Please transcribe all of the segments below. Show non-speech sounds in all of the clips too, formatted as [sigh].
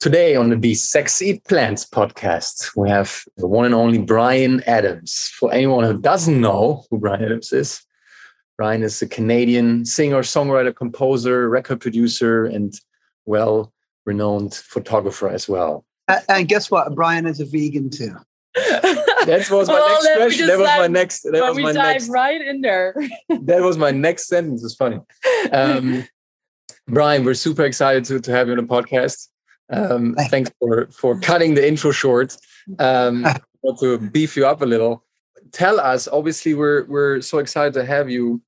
Today on the Be Sex Eat Plants podcast, we have the one and only Bryan Adams. For anyone who doesn't know who Bryan Adams is, Bryan is a Canadian singer, songwriter, composer, record producer, and well renowned photographer as well. And guess what? Bryan is a vegan too. [laughs] that was my well, next question. That was my next. That was we my dive next. right in there. [laughs] that was my next sentence. It's funny. Um, [laughs] Bryan, we're super excited to, to have you on the podcast. Um, thanks for for cutting the intro short. Um, [laughs] want to beef you up a little. Tell us. Obviously, we're we're so excited to have you.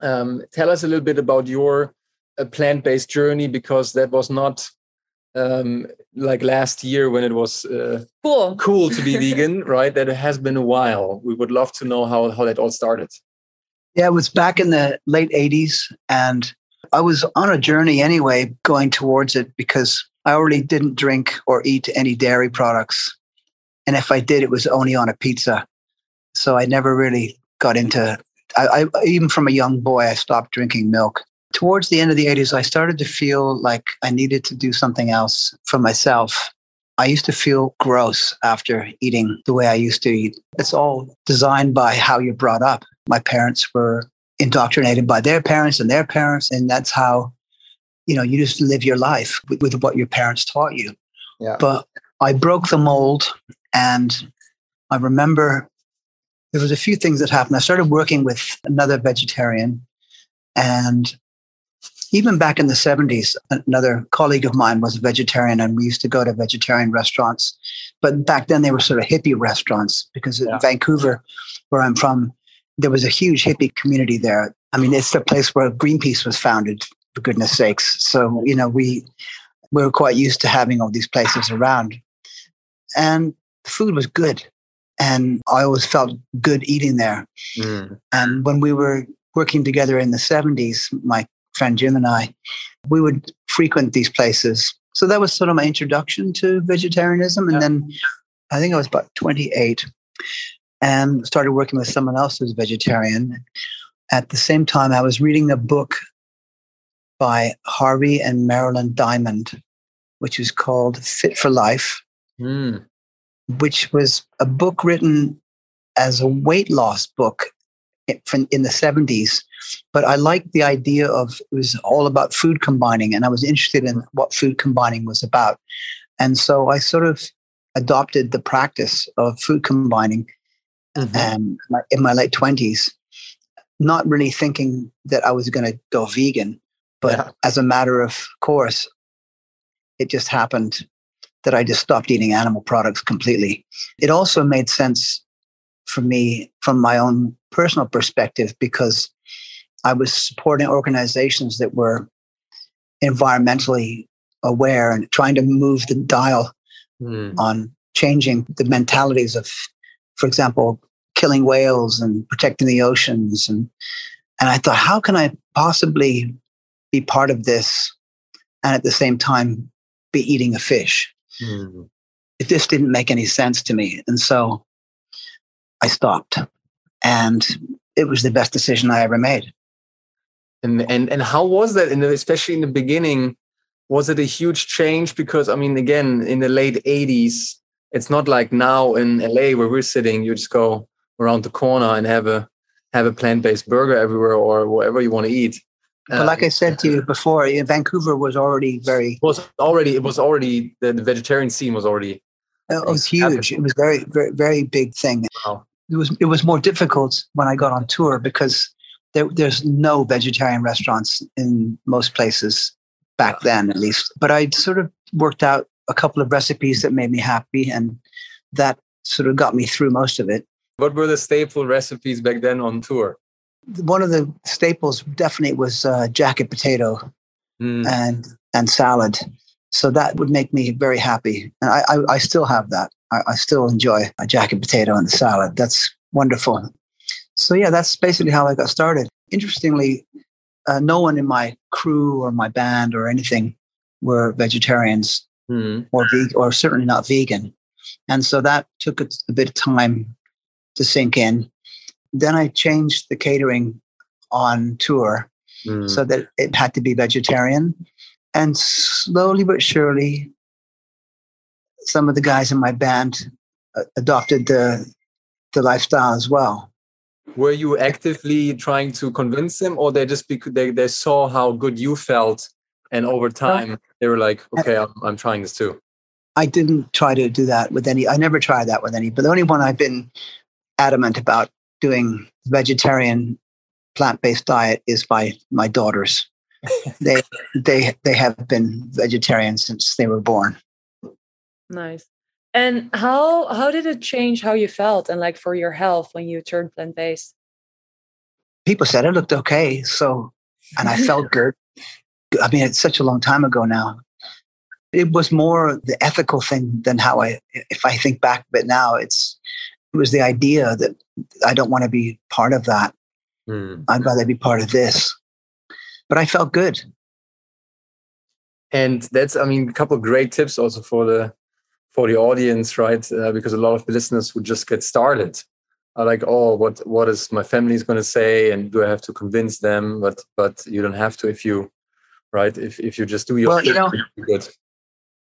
Um, tell us a little bit about your uh, plant-based journey because that was not um, like last year when it was uh, cool cool to be [laughs] vegan, right? That it has been a while. We would love to know how how that all started. Yeah, it was back in the late '80s, and I was on a journey anyway, going towards it because I already didn't drink or eat any dairy products. And if I did, it was only on a pizza. So I never really got into, I, I, even from a young boy, I stopped drinking milk. Towards the end of the 80s, I started to feel like I needed to do something else for myself. I used to feel gross after eating the way I used to eat. It's all designed by how you're brought up. My parents were indoctrinated by their parents and their parents, and that's how you know, you just live your life with, with what your parents taught you. Yeah. But I broke the mold and I remember there was a few things that happened. I started working with another vegetarian and even back in the 70s, another colleague of mine was a vegetarian and we used to go to vegetarian restaurants. But back then they were sort of hippie restaurants because yeah. in Vancouver, where I'm from, there was a huge hippie community there. I mean, it's the place where Greenpeace was founded for goodness sakes. So, you know, we, we were quite used to having all these places around. And the food was good. And I always felt good eating there. Mm. And when we were working together in the 70s, my friend Jim and I, we would frequent these places. So that was sort of my introduction to vegetarianism. And yeah. then I think I was about 28 and started working with someone else who's vegetarian. At the same time, I was reading a book by Harvey and Marilyn Diamond, which was called Fit for Life, mm. which was a book written as a weight loss book in the 70s. But I liked the idea of it was all about food combining, and I was interested in what food combining was about. And so I sort of adopted the practice of food combining mm-hmm. um, in my late 20s, not really thinking that I was going to go vegan. But yeah. as a matter of course, it just happened that I just stopped eating animal products completely. It also made sense for me from my own personal perspective because I was supporting organizations that were environmentally aware and trying to move the dial mm. on changing the mentalities of, for example, killing whales and protecting the oceans. And, and I thought, how can I possibly be part of this and at the same time be eating a fish. Mm. It just didn't make any sense to me. And so I stopped. And it was the best decision I ever made. And and and how was that the, especially in the beginning? Was it a huge change? Because I mean, again, in the late 80s, it's not like now in LA where we're sitting, you just go around the corner and have a have a plant-based burger everywhere or whatever you want to eat but like uh, I said to you before, Vancouver was already very was already it was already the, the vegetarian scene was already it was huge. It was very very very big thing. Wow. It was it was more difficult when I got on tour because there, there's no vegetarian restaurants in most places back then at least. But I sort of worked out a couple of recipes that made me happy and that sort of got me through most of it. What were the staple recipes back then on tour? One of the staples definitely was uh, jacket potato mm. and and salad. So that would make me very happy, and I I, I still have that. I, I, still enjoy a jacket potato and the salad. That's wonderful. So yeah, that's basically how I got started. Interestingly, uh, no one in my crew or my band or anything were vegetarians mm. or vegan, or certainly not vegan, and so that took a, a bit of time to sink in. Then I changed the catering on tour mm. so that it had to be vegetarian. And slowly but surely, some of the guys in my band uh, adopted the the lifestyle as well. Were you actively trying to convince them, or they just because they, they saw how good you felt, and over time they were like, "Okay, I'm, I'm trying this too." I didn't try to do that with any. I never tried that with any. But the only one I've been adamant about doing vegetarian plant-based diet is by my daughters. [laughs] they they they have been vegetarian since they were born. Nice. And how how did it change how you felt and like for your health when you turned plant based? People said it looked okay, so and I felt [laughs] good. I mean, it's such a long time ago now. It was more the ethical thing than how I. If I think back but now, it's it was the idea that I don't want to be part of that. Mm. I'd rather be part of this. But I felt good. And that's, I mean, a couple of great tips also for the for the audience, right? Uh, because a lot of the listeners would just get started, are like, oh, what what is my family's going to say, and do I have to convince them? But but you don't have to if you, right? If if you just do your well, you know, [laughs] good.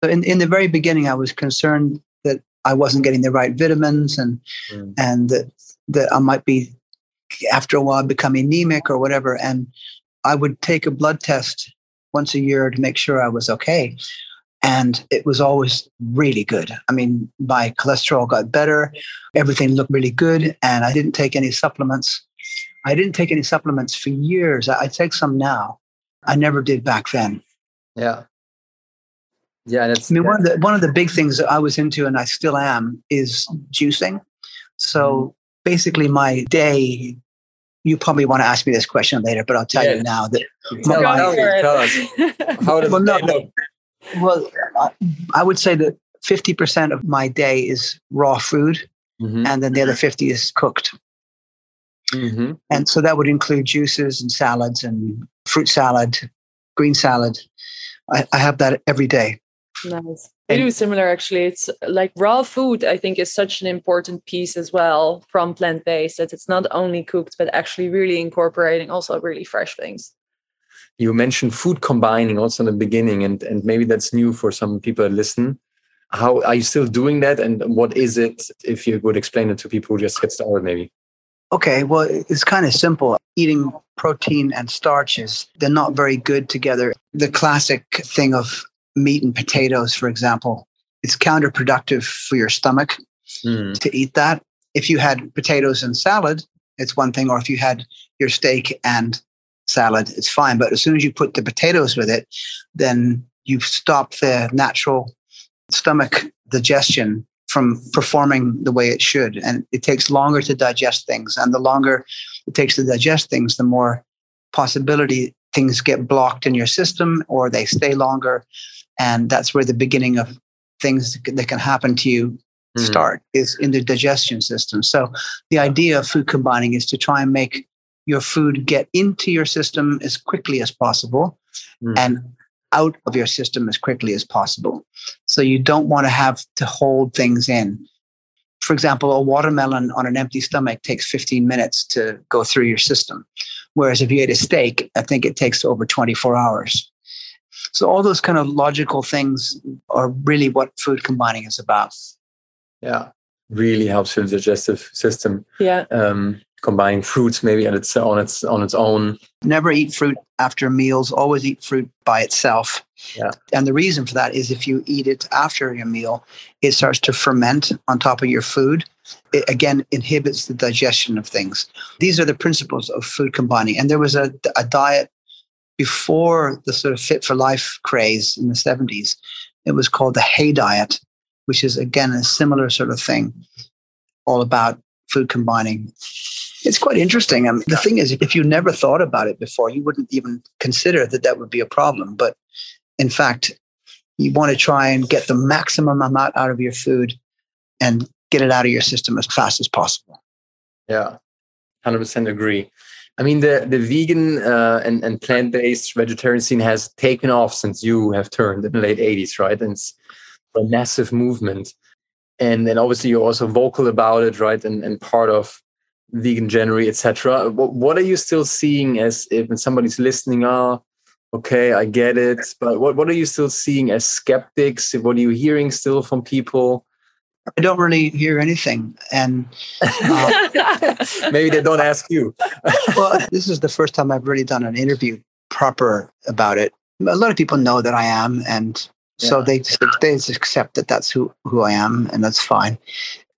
In in the very beginning, I was concerned I wasn't getting the right vitamins, and mm. and that that I might be after a while become anemic or whatever, and I would take a blood test once a year to make sure I was okay and it was always really good. I mean, my cholesterol got better, everything looked really good, and I didn't take any supplements. I didn't take any supplements for years. I, I take some now. I never did back then. Yeah. Yeah, that's. I mean, one of the one of the big things that I was into, and I still am, is juicing. So mm-hmm. basically, my day. You probably want to ask me this question later, but I'll tell yeah. you now that. Tell, my, tell, tell us. [laughs] How does well, no, well, I would say that 50% of my day is raw food, mm-hmm. and then the other 50 is cooked. Mm-hmm. And so that would include juices and salads and fruit salad, green salad. I, I have that every day. Nice. We do similar actually. It's like raw food, I think, is such an important piece as well from plant based that it's not only cooked, but actually really incorporating also really fresh things. You mentioned food combining also in the beginning and and maybe that's new for some people that listen. How are you still doing that and what is it if you would explain it to people who just get started maybe? Okay well it's kind of simple. Eating protein and starches they're not very good together. The classic thing of meat and potatoes for example it's counterproductive for your stomach mm. to eat that if you had potatoes and salad it's one thing or if you had your steak and salad, it's fine. But as soon as you put the potatoes with it, then you stop the natural stomach digestion from performing the way it should. And it takes longer to digest things. And the longer it takes to digest things, the more possibility things get blocked in your system or they stay longer. And that's where the beginning of things that can happen to you mm. start is in the digestion system. So the idea of food combining is to try and make your food get into your system as quickly as possible mm. and out of your system as quickly as possible. So you don't want to have to hold things in. For example, a watermelon on an empty stomach takes 15 minutes to go through your system. Whereas if you ate a steak, I think it takes over 24 hours. So all those kind of logical things are really what food combining is about. Yeah, really helps your digestive system. Yeah. Um, combining fruits maybe on its on its on its own. Never eat fruit after meals. Always eat fruit by itself. Yeah. And the reason for that is if you eat it after your meal, it starts to ferment on top of your food. It again inhibits the digestion of things. These are the principles of food combining. And there was a, a diet before the sort of fit for life craze in the 70s. It was called the hay diet, which is again a similar sort of thing, all about food combining. It's quite interesting. I mean, the thing is, if you never thought about it before, you wouldn't even consider that that would be a problem. But in fact, you want to try and get the maximum amount out of your food and get it out of your system as fast as possible. Yeah, 100% agree. I mean, the, the vegan uh, and, and plant based vegetarian scene has taken off since you have turned in the late 80s, right? And it's a massive movement and then obviously you're also vocal about it right and, and part of vegan january etc what, what are you still seeing as if somebody's listening ah okay, I get it. But what, what are you still seeing as skeptics? What are you hearing still from people? I don't really hear anything. And uh, [laughs] maybe they don't ask you. [laughs] well, this is the first time I've really done an interview proper about it. A lot of people know that I am, and so they just, they just accept that that's who, who I am, and that's fine.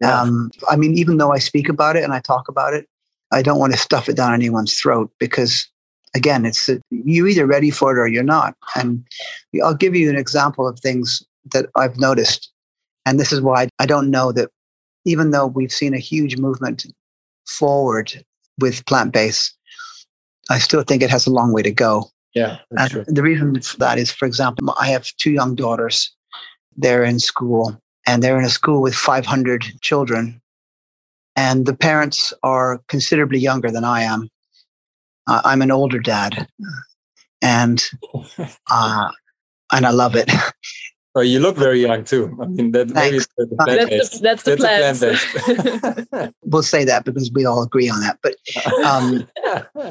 Yeah. Um, I mean, even though I speak about it and I talk about it, I don't want to stuff it down anyone's throat because again, it's a, you either ready for it or you're not. And I'll give you an example of things that I've noticed. And this is why I don't know that even though we've seen a huge movement forward with plant based, I still think it has a long way to go. Yeah. The reason for that is, for example, I have two young daughters. They're in school and they're in a school with 500 children. And the parents are considerably younger than I am uh, I'm an older dad, and [laughs] uh, and I love it. [laughs] Oh, you look very young too. I mean, that, maybe that's the, that's the that's plan. [laughs] we'll say that because we all agree on that. But um,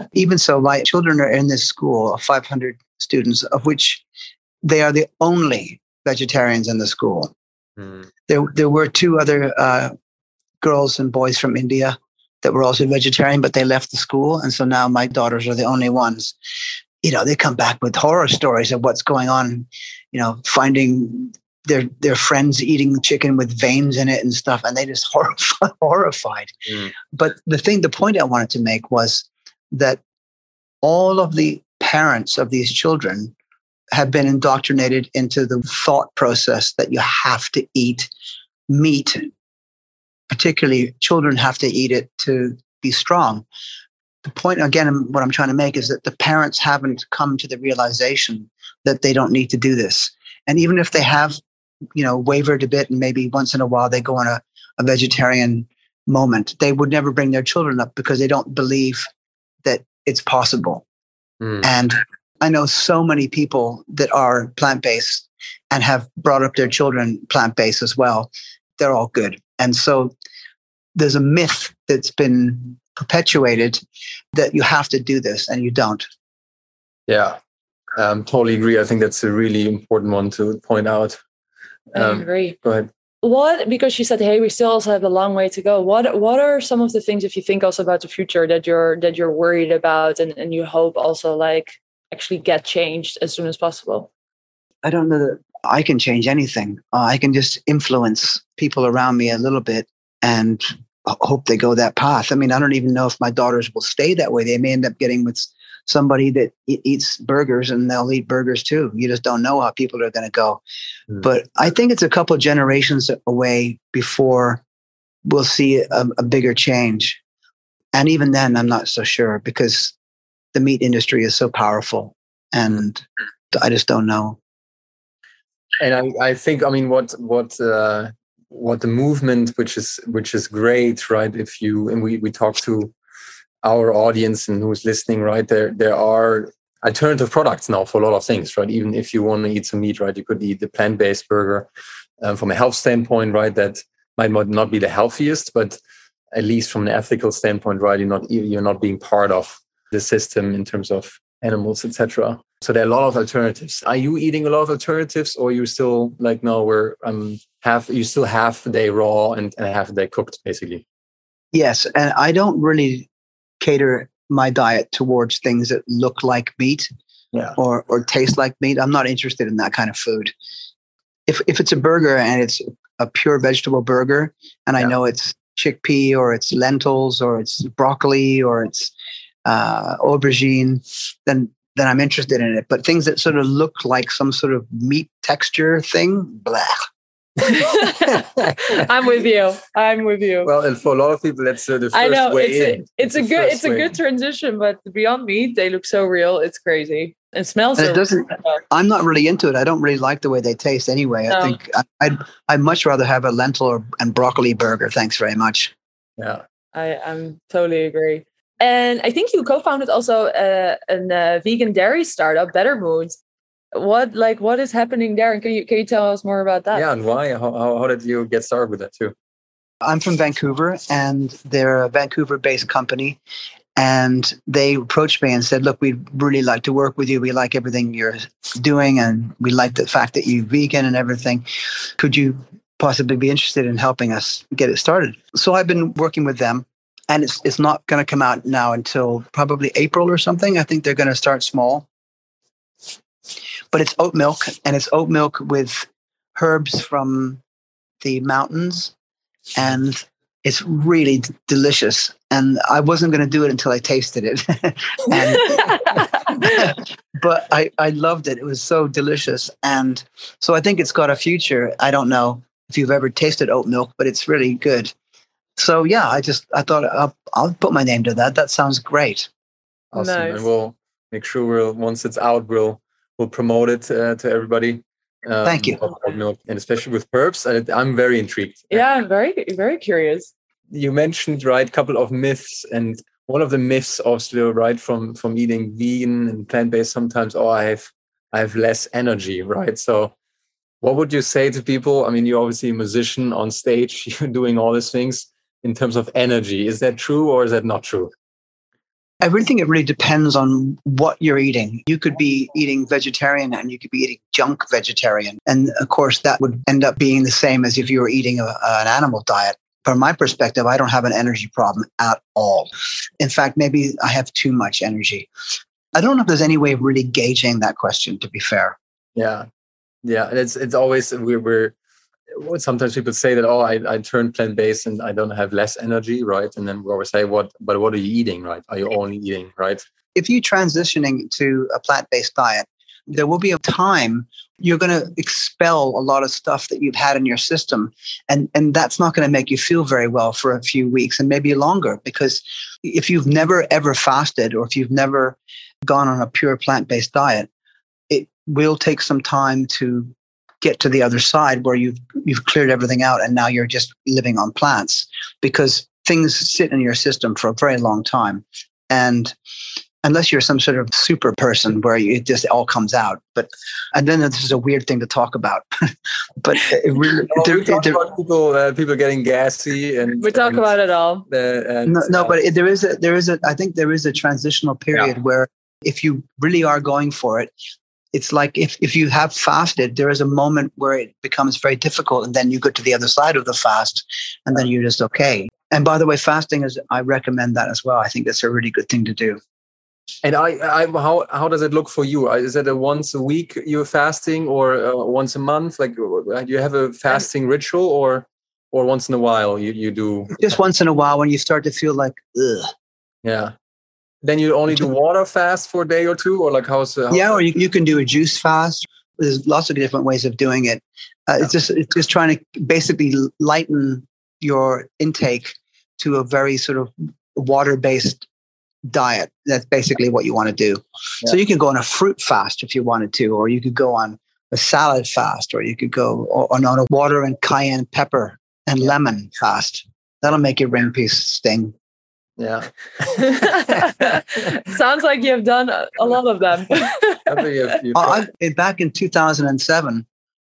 [laughs] even so, my children are in this school of 500 students, of which they are the only vegetarians in the school. Mm. There, there were two other uh, girls and boys from India that were also vegetarian, but they left the school. And so now my daughters are the only ones. You know, they come back with horror stories of what's going on, you know, finding their their friends eating chicken with veins in it and stuff, and they just [laughs] horrified. horrified. Mm. But the thing, the point I wanted to make was that all of the parents of these children have been indoctrinated into the thought process that you have to eat meat particularly children have to eat it to be strong. The point, again, what I'm trying to make is that the parents haven't come to the realization that they don't need to do this. And even if they have, you know, wavered a bit and maybe once in a while they go on a, a vegetarian moment, they would never bring their children up because they don't believe that it's possible. Mm. And I know so many people that are plant based and have brought up their children plant based as well. They're all good. And so there's a myth that's been perpetuated that you have to do this and you don't. Yeah, um, totally agree. I think that's a really important one to point out. Um, I agree. Go ahead. What because you said, hey, we still also have a long way to go. What what are some of the things if you think also about the future that you're that you're worried about and, and you hope also like actually get changed as soon as possible? I don't know that I can change anything. Uh, I can just influence people around me a little bit and hope they go that path. I mean, I don't even know if my daughters will stay that way. They may end up getting with somebody that eats burgers and they'll eat burgers too. You just don't know how people are going to go. Mm. But I think it's a couple generations away before we'll see a, a bigger change. And even then, I'm not so sure because the meat industry is so powerful and I just don't know. And I, I think, I mean, what, what, uh, what the movement which is which is great right? If you and we we talk to our audience and who's listening right? There there are alternative products now for a lot of things right? Even if you want to eat some meat right you could eat the plant-based burger um, from a health standpoint right? That might not be the healthiest but at least from an ethical standpoint right you're not you're not being part of the system in terms of animals etc so there are a lot of alternatives. Are you eating a lot of alternatives or you still like no we're um half you still half the day raw and, and half the day cooked basically? Yes and i don't really cater my diet towards things that look like meat yeah. or or taste like meat. I'm not interested in that kind of food. If if it's a burger and it's a pure vegetable burger and yeah. i know it's chickpea or it's lentils or it's broccoli or it's uh, aubergine then then i'm interested in it but things that sort of look like some sort of meat texture thing blah [laughs] I'm with you. I'm with you. Well, and for a lot of people, that's uh, the first I know, way it's in. A, it's, a good, it's a good transition. But Beyond Meat, they look so real. It's crazy. It smells. And so it doesn't. I'm not really into it. I don't really like the way they taste anyway. No. I think I'd I'd much rather have a lentil or, and broccoli burger. Thanks very much. Yeah, I I'm totally agree. And I think you co-founded also uh, a, a uh, vegan dairy startup, Better Moods. What like what is happening there? And can you can you tell us more about that? Yeah and why? How, how, how did you get started with that too? I'm from vancouver and they're a vancouver based company. And they approached me and said, Look, we'd really like to work with you. We like everything you're doing, and we like the fact that you're vegan and everything. Could you possibly be interested in helping us get it started? So I've been working with them, and it's, it's not going to come out now until probably April or something. I think they're going to start small. But it's oat milk, and it's oat milk with herbs from the mountains and it's really d- delicious. And I wasn't going to do it until I tasted it. [laughs] and, [laughs] but I, I loved it. It was so delicious. And so I think it's got a future. I don't know if you've ever tasted oat milk, but it's really good. So yeah, I just I thought I'll, I'll put my name to that. That sounds great. Awesome, nice. and we'll make sure we'll once it's out, we'll we'll promote it uh, to everybody. Um, Thank you. Milk, and especially with herbs, I, I'm very intrigued. Yeah, I'm very, very curious. You mentioned right a couple of myths, and one of the myths also right from from eating vegan and plant based. Sometimes, oh, I have I have less energy, right? So, what would you say to people? I mean, you're obviously a musician on stage, [laughs] you're doing all these things in terms of energy. Is that true or is that not true? I really think it really depends on what you're eating. You could be eating vegetarian and you could be eating junk vegetarian. And of course, that would end up being the same as if you were eating a, an animal diet. From my perspective, I don't have an energy problem at all. In fact, maybe I have too much energy. I don't know if there's any way of really gauging that question, to be fair. Yeah. Yeah. And it's, it's always, we're, we're sometimes people say that oh I, I turn plant based and I don't have less energy right? And then we always say what but what are you eating right? Are you only eating right? If you're transitioning to a plant based diet there will be a time you're going to expel a lot of stuff that you've had in your system and and that's not going to make you feel very well for a few weeks and maybe longer because if you've never ever fasted or if you've never gone on a pure plant based diet it will take some time to get to the other side where you've you've cleared everything out and now you're just living on plants because things sit in your system for a very long time. And unless you're some sort of super person where it just all comes out but and then this is a weird thing to talk about [laughs] but it really no, there, talk there, about people uh, people getting gassy and we talk and, about it all. and, no, no uh, but there is a there is a i think there is a transitional period yeah. where if you really are going for it it's like if, if you have fasted, there is a moment where it becomes very difficult, and then you go to the other side of the fast, and then you're just okay. And by the way, fasting is I recommend that as well. I think that's a really good thing to do. And I, I how how does it look for you? Uh, is it a once a week you're fasting, or uh, once a month? Like, uh, uh, do you have a fasting ritual, or or once in a while you you do? Just once in a while when you start to feel like, ugh. Yeah. Then you only do water fast for a day or two, or like how's, how's yeah, or you, you can do a juice fast. There's lots of different ways of doing it. Uh, yeah. It's just it's just trying to basically lighten your intake to a very sort of water based diet. That's basically what you want to do. Yeah. So you can go on a fruit fast if you wanted to, or you could go on a salad fast, or you could go on, on a water and cayenne pepper and lemon fast. That'll make your ring piece sting. Yeah. [laughs] Sounds like you've done a lot of them. [laughs] I, back in 2007,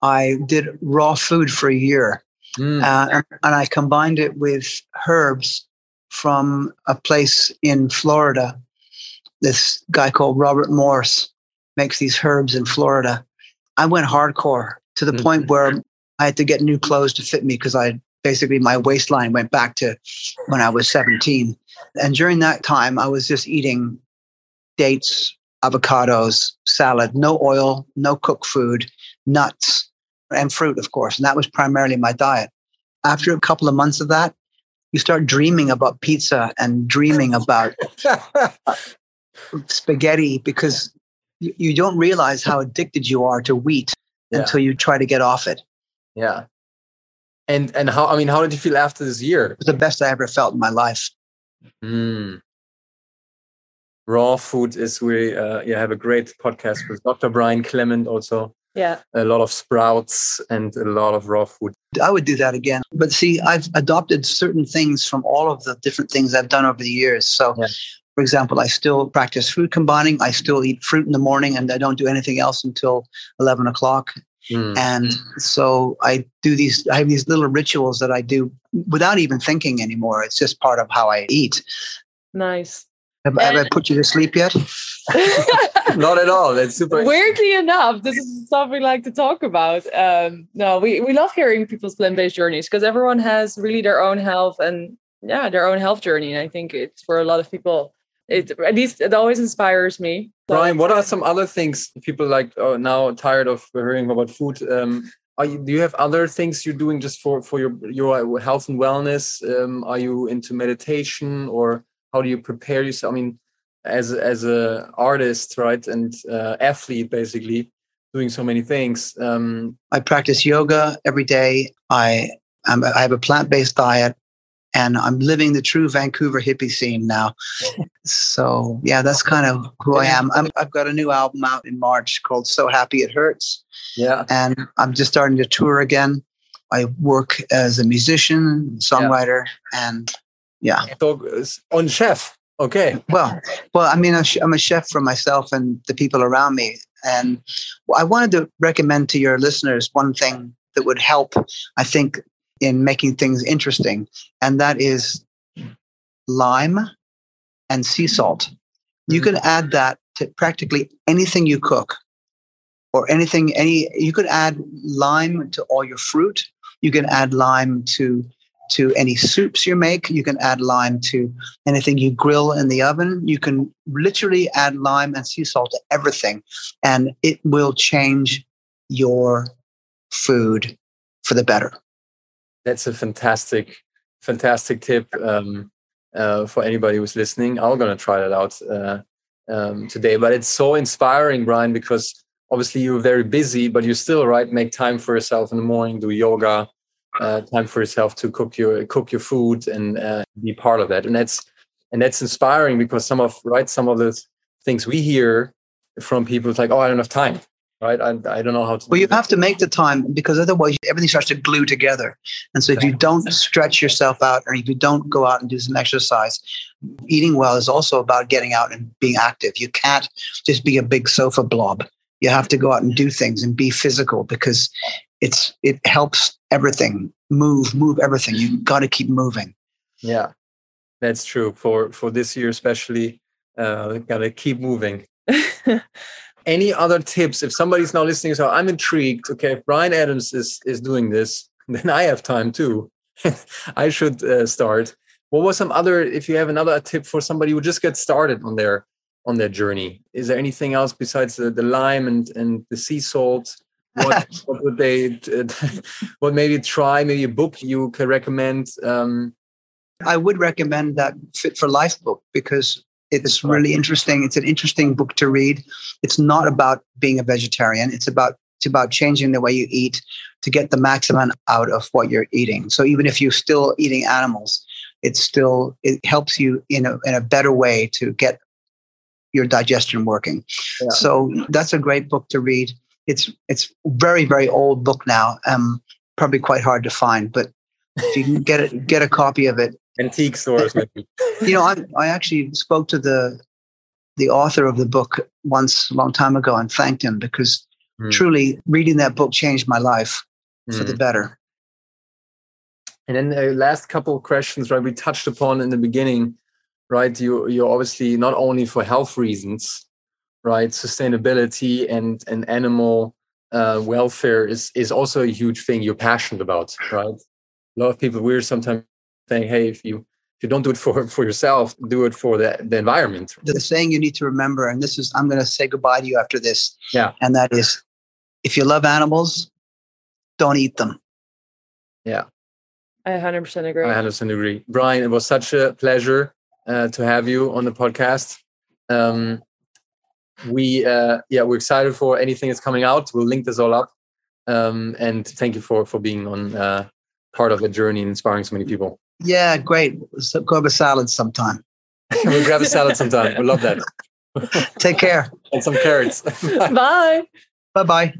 I did raw food for a year. Mm. Uh, and, and I combined it with herbs from a place in Florida. This guy called Robert Morse makes these herbs in Florida. I went hardcore to the mm-hmm. point where I had to get new clothes to fit me because I basically my waistline went back to when I was 17. And during that time, I was just eating dates, avocados, salad, no oil, no cooked food, nuts, and fruit, of course. And that was primarily my diet. After a couple of months of that, you start dreaming about pizza and dreaming about uh, [laughs] spaghetti because you, you, don't realize how addicted you are to wheat yeah. until you try to get off it. Yeah. And and how I mean, how did you feel after this year? It was the best I ever felt in my life. Mm. Raw food is we uh, yeah have a great podcast with Dr. Brian Clement also. Yeah, a lot of sprouts and a lot of raw food. I would do that again. But see, I've adopted certain things from all of the different things I've done over the years. So. Yeah. For example, I still practice food combining. I still eat fruit in the morning and I don't do anything else until 11 o'clock. Mm. And so I do these, I have these little rituals that I do without even thinking anymore. It's just part of how I eat. Nice. Have, have I put you to sleep yet? [laughs] Not at all. That's super. Weirdly enough, this is something we like to talk about. Um, no, we, we love hearing people's plant based journeys because everyone has really their own health and yeah, their own health journey. And I think it's for a lot of people, it at least it always inspires me. So, Bryan, what are some other things people like oh, now tired of hearing about food? Um, are you, do you have other things you're doing just for for your your health and wellness? Um, are you into meditation or how do you prepare yourself? I mean, as as a artist, right, and uh, athlete, basically doing so many things. Um, I practice yoga every day. I I have a plant based diet, and I'm living the true Vancouver hippie scene now. so yeah, that's kind of who I am. i have got a new album out in March called "So Happy It Hurts." Yeah, and I'm just starting to tour again. I work as a musician, songwriter, yeah. and yeah. So on chef. Okay. Well, well, I mean, I'm a chef for myself and the people around me, and I wanted to recommend to your listeners one thing that would help. I think in making things interesting, and that is lime and sea salt. You can mm-hmm. add that to practically anything you cook or anything any you could add lime to all your fruit you can add lime to to any soups you make. You can add lime to anything you grill in the oven. You can literally add lime and sea salt to everything, and it will change your food for the better. That's a fantastic, fantastic tip um, uh, for anybody who's listening. I'm going to try that out uh, um, today. But it's so inspiring, Bryan, because obviously you're very busy, but you still right make time for yourself in the morning, do yoga, uh, time for yourself to cook your cook your food and uh, be part of that and that's and that's inspiring because some of right some of the things we hear from people is like oh i don't have time right? I, I don't know how to well you have to make the time because otherwise everything starts to glue together. And so if you don't stretch yourself out or if you don't go out and do some exercise eating well is also about getting out and being active. You can't just be a big sofa blob. You have to go out and do things and be physical because it's it helps everything move move everything. You got to keep moving. Yeah that's true. For for this year especially uh gotta keep moving [laughs] any other tips? If somebody's now listening so i'm intrigued okay? If bryan adams is is doing this [laughs] then i have time too. [laughs] I should uh, start. What was some other if you have another tip for somebody who just gets started on their on their journey. Is there anything else besides the, the lime and and the sea salt? What, [laughs] what would they what maybe try maybe a book you can recommend um, i would recommend that fit for life book because it's really interesting it's an interesting book to read it's not about being a vegetarian it's about it's about changing the way you eat to get the maximum out of what you're eating so even if you're still eating animals it still it helps you in a, in a better way to get your digestion working yeah. so that's a great book to read it's it's very very old book now. Um, probably quite hard to find, but if you can get it, get a copy of it. Antique stores, maybe. [laughs] you know, I I actually spoke to the the author of the book once a long time ago and thanked him because mm. truly reading that book changed my life mm. for the hmm. better. And then the last couple of questions, right? We touched upon in the beginning, right? You you're obviously not only for health reasons, right? Sustainability and and animal uh, welfare is is also a huge thing you're passionate about, right? A lot of people we're sometimes saying, hey, if you if you don't do it for for yourself, do it for the, the environment. The saying you need to remember, and this is I'm going to say goodbye to you after this. Yeah, and that is, if you love animals, don't eat them. Yeah, I 100% agree. I 100% agree. Bryan, it was such a pleasure uh, to have you on the podcast. Um, we uh, yeah we're excited for anything that's coming out. We'll link this all up. Um, and thank you for for being on uh, part of the journey and inspiring so many people. Yeah, great. So grab a salad sometime. [laughs] we'll grab a salad sometime. We love that. Take care. and some carrots. Bye. Bye bye.